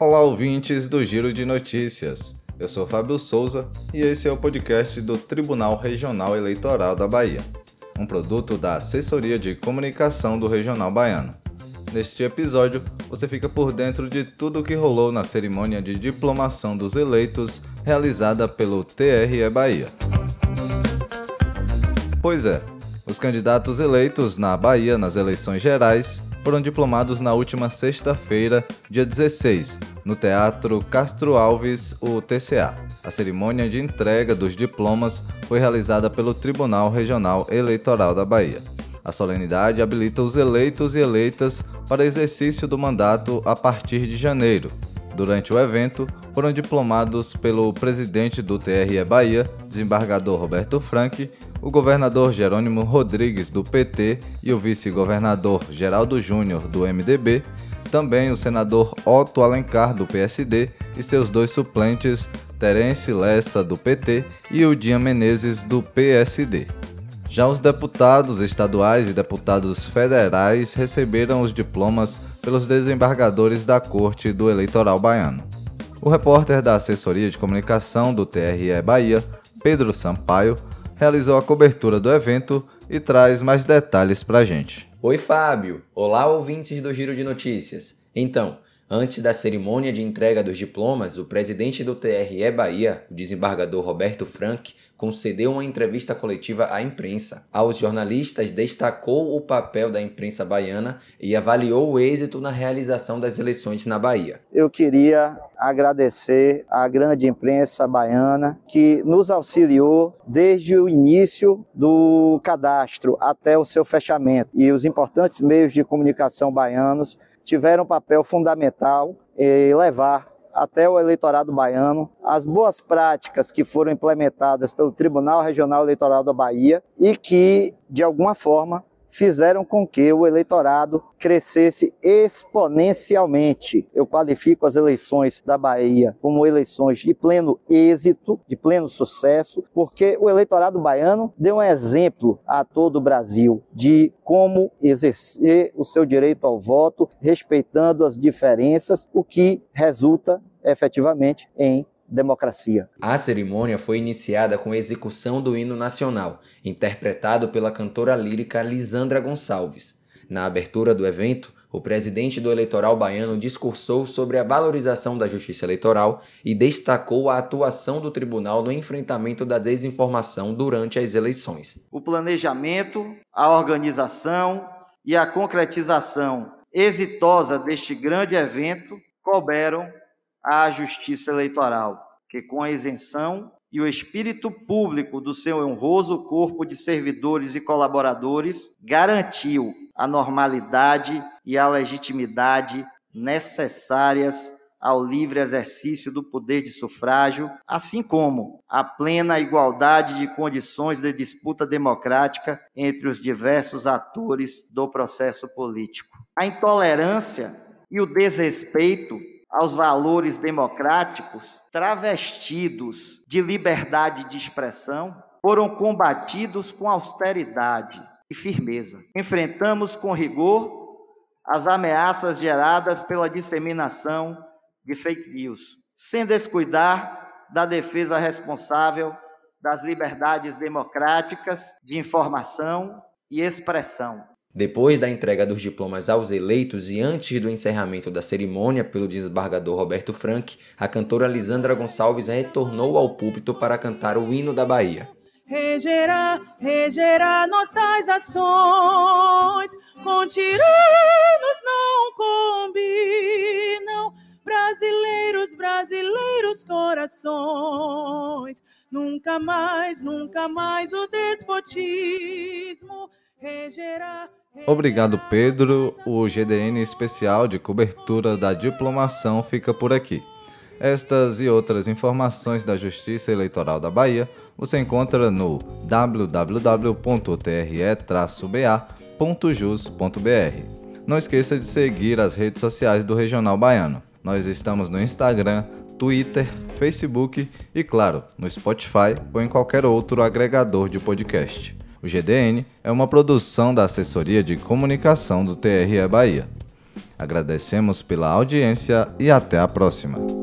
Olá, ouvintes do Giro de Notícias. Eu sou Fábio Souza e esse é o podcast do Tribunal Regional Eleitoral da Bahia, um produto da Assessoria de Comunicação do Regional Baiano. Neste episódio, você fica por dentro de tudo o que rolou na cerimônia de diplomação dos eleitos realizada pelo TRE Bahia. Pois é, os candidatos eleitos na Bahia nas eleições gerais foram diplomados na última sexta-feira, dia 16, no Teatro Castro Alves, o TCA. A cerimônia de entrega dos diplomas foi realizada pelo Tribunal Regional Eleitoral da Bahia. A solenidade habilita os eleitos e eleitas para exercício do mandato a partir de janeiro. Durante o evento, foram diplomados pelo presidente do TRE Bahia, desembargador Roberto Frank, o governador Jerônimo Rodrigues, do PT, e o vice-governador Geraldo Júnior, do MDB, também o senador Otto Alencar, do PSD, e seus dois suplentes, Terence Lessa, do PT, e Dian Menezes, do PSD. Já os deputados estaduais e deputados federais receberam os diplomas pelos desembargadores da Corte do Eleitoral Baiano. O repórter da Assessoria de Comunicação do TRE Bahia, Pedro Sampaio, realizou a cobertura do evento e traz mais detalhes para a gente. Oi, Fábio! Olá, ouvintes do Giro de Notícias. Então, antes da cerimônia de entrega dos diplomas, o presidente do TRE Bahia, o desembargador Roberto Frank, concedeu uma entrevista coletiva à imprensa. Aos jornalistas, destacou o papel da imprensa baiana e avaliou o êxito na realização das eleições na Bahia. Eu queria agradecer à grande imprensa baiana que nos auxiliou desde o início do cadastro até o seu fechamento. E os importantes meios de comunicação baianos tiveram um papel fundamental em levar até o eleitorado baiano, as boas práticas que foram implementadas pelo Tribunal Regional Eleitoral da Bahia e que, de alguma forma, fizeram com que o eleitorado crescesse exponencialmente. Eu qualifico as eleições da Bahia como eleições de pleno êxito, de pleno sucesso, porque o eleitorado baiano deu um exemplo a todo o Brasil de como exercer o seu direito ao voto, respeitando as diferenças, o que resulta efetivamente em democracia. A cerimônia foi iniciada com a execução do hino nacional, interpretado pela cantora lírica Lisandra Gonçalves. Na abertura do evento, o presidente do eleitoral baiano discursou sobre a valorização da justiça eleitoral e destacou a atuação do tribunal no enfrentamento da desinformação durante as eleições. O planejamento, a organização e a concretização exitosa deste grande evento couberam à Justiça Eleitoral, que com a isenção e o espírito público do seu honroso corpo de servidores e colaboradores, garantiu a normalidade e a legitimidade necessárias ao livre exercício do poder de sufrágio, assim como a plena igualdade de condições de disputa democrática entre os diversos atores do processo político. A intolerância e o desrespeito aos valores democráticos, travestidos de liberdade de expressão, foram combatidos com austeridade e firmeza. Enfrentamos com rigor as ameaças geradas pela disseminação de fake news, sem descuidar da defesa responsável das liberdades democráticas de informação e expressão. Depois da entrega dos diplomas aos eleitos e antes do encerramento da cerimônia pelo desembargador Roberto Frank, a cantora Lisandra Gonçalves retornou ao púlpito para cantar o hino da Bahia. Regerá, regerá nossas ações, com tiranos não combinam, brasileiros, brasileiros corações, nunca mais, nunca mais o despotismo regerá. Obrigado, Pedro. O GDN especial de cobertura da diplomação fica por aqui. Estas e outras informações da Justiça Eleitoral da Bahia você encontra no www.tre-ba.jus.br. Não esqueça de seguir as redes sociais do Regional Baiano. Nós estamos no Instagram, Twitter, Facebook e, claro, no Spotify ou em qualquer outro agregador de podcast. O GDN é uma produção da Assessoria de Comunicação do TRE Bahia. Agradecemos pela audiência e até a próxima.